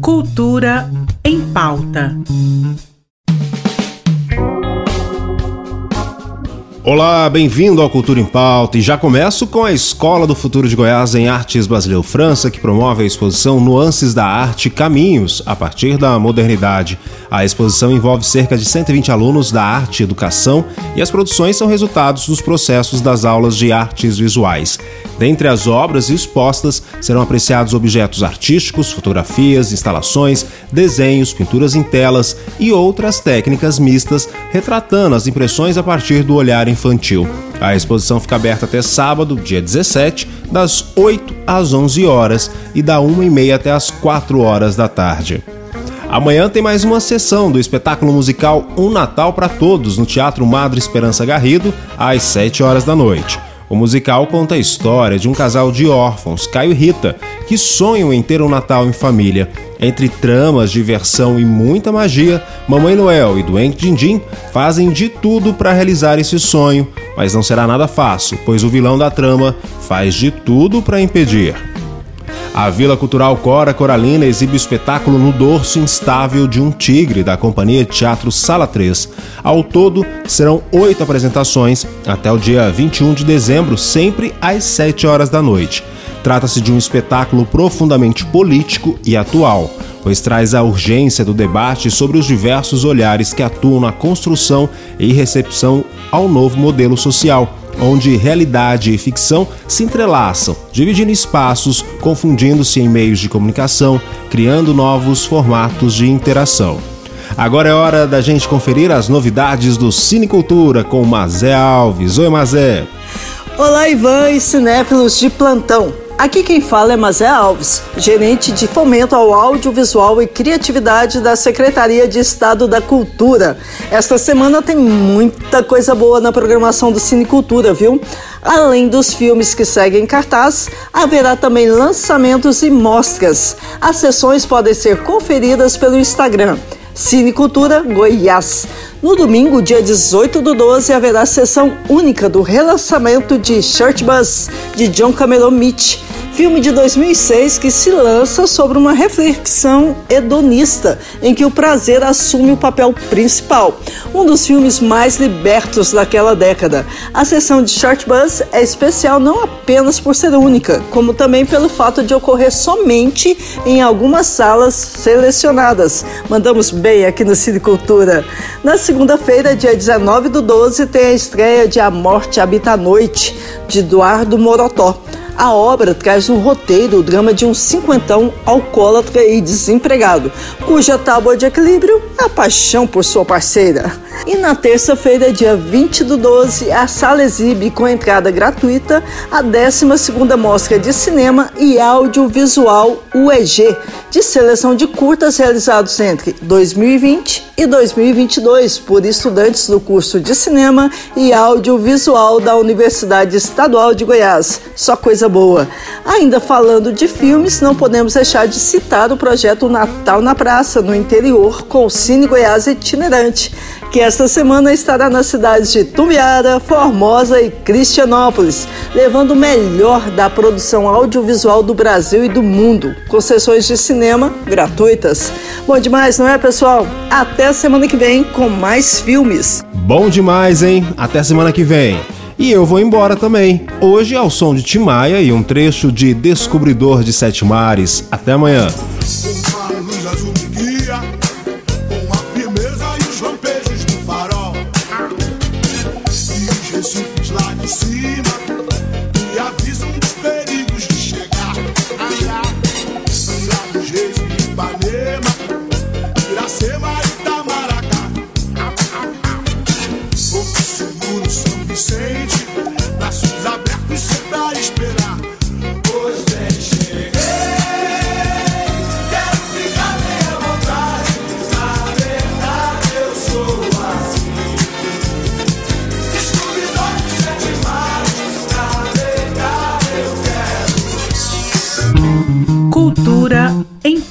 Cultura em pauta. Olá, bem-vindo ao Cultura em Pauta e já começo com a Escola do Futuro de Goiás em Artes Brasileiro França, que promove a exposição Nuances da Arte Caminhos a partir da modernidade. A exposição envolve cerca de 120 alunos da arte e educação e as produções são resultados dos processos das aulas de artes visuais. Dentre as obras expostas serão apreciados objetos artísticos, fotografias, instalações, desenhos, pinturas em telas e outras técnicas mistas, retratando as impressões a partir do olhar infantil. A exposição fica aberta até sábado, dia 17, das 8 às 11 horas e da 1h30 até as 4 horas da tarde. Amanhã tem mais uma sessão do espetáculo musical Um Natal para Todos no Teatro Madre Esperança Garrido, às 7 horas da noite. O musical conta a história de um casal de órfãos, Caio e Rita, que sonham em ter um Natal em família. Entre tramas, diversão e muita magia, Mamãe Noel e Doente Dindim fazem de tudo para realizar esse sonho, mas não será nada fácil, pois o vilão da trama faz de tudo para impedir. A Vila Cultural Cora Coralina exibe o espetáculo No Dorso Instável de um Tigre, da Companhia Teatro Sala 3. Ao todo, serão oito apresentações até o dia 21 de dezembro, sempre às 7 horas da noite. Trata-se de um espetáculo profundamente político e atual, pois traz a urgência do debate sobre os diversos olhares que atuam na construção e recepção ao novo modelo social onde realidade e ficção se entrelaçam, dividindo espaços, confundindo-se em meios de comunicação, criando novos formatos de interação. Agora é hora da gente conferir as novidades do Cinecultura com Mazé Alves. Oi, Mazé! Olá, Ivan e cinéfilos de plantão. Aqui quem fala é Mazé Alves, gerente de fomento ao audiovisual e criatividade da Secretaria de Estado da Cultura. Esta semana tem muita coisa boa na programação do Cine Cultura, viu? Além dos filmes que seguem em cartaz, haverá também lançamentos e mostras. As sessões podem ser conferidas pelo Instagram. Cinecultura Goiás. No domingo, dia 18 do 12, haverá sessão única do relançamento de Shirt Bus, de John Cameron Mitch, filme de 2006 que se lança sobre uma reflexão hedonista em que o prazer assume o papel principal. Um dos filmes mais libertos daquela década. A sessão de Short Buzz é especial não apenas por ser única, como também pelo fato de ocorrer somente em algumas salas selecionadas. Mandamos bem aqui no Cine Cultura. Na segunda-feira, dia 19 do 12, tem a estreia de A Morte Habita a Noite, de Eduardo Morotó. A obra traz um roteiro, o drama de um cinquentão alcoólatra e desempregado, cuja tábua de equilíbrio é a paixão por sua parceira. E na terça-feira, dia 20 do 12, a sala exibe com entrada gratuita a 12ª Mostra de Cinema e Audiovisual UEG, de seleção de curtas realizados entre 2020 e 2022 por estudantes do curso de Cinema e Audiovisual da Universidade Estadual de Goiás. Só coisa boa. Ainda falando de filmes, não podemos deixar de citar o projeto Natal na Praça, no interior, com o Cine Goiás itinerante que esta semana estará nas cidades de Tumiara, Formosa e Cristianópolis, levando o melhor da produção audiovisual do Brasil e do mundo, com sessões de cinema gratuitas. Bom demais, não é, pessoal? Até a semana que vem com mais filmes. Bom demais, hein? Até semana que vem. E eu vou embora também. Hoje ao som de Timaya e um trecho de Descobridor de Sete Mares. Até amanhã.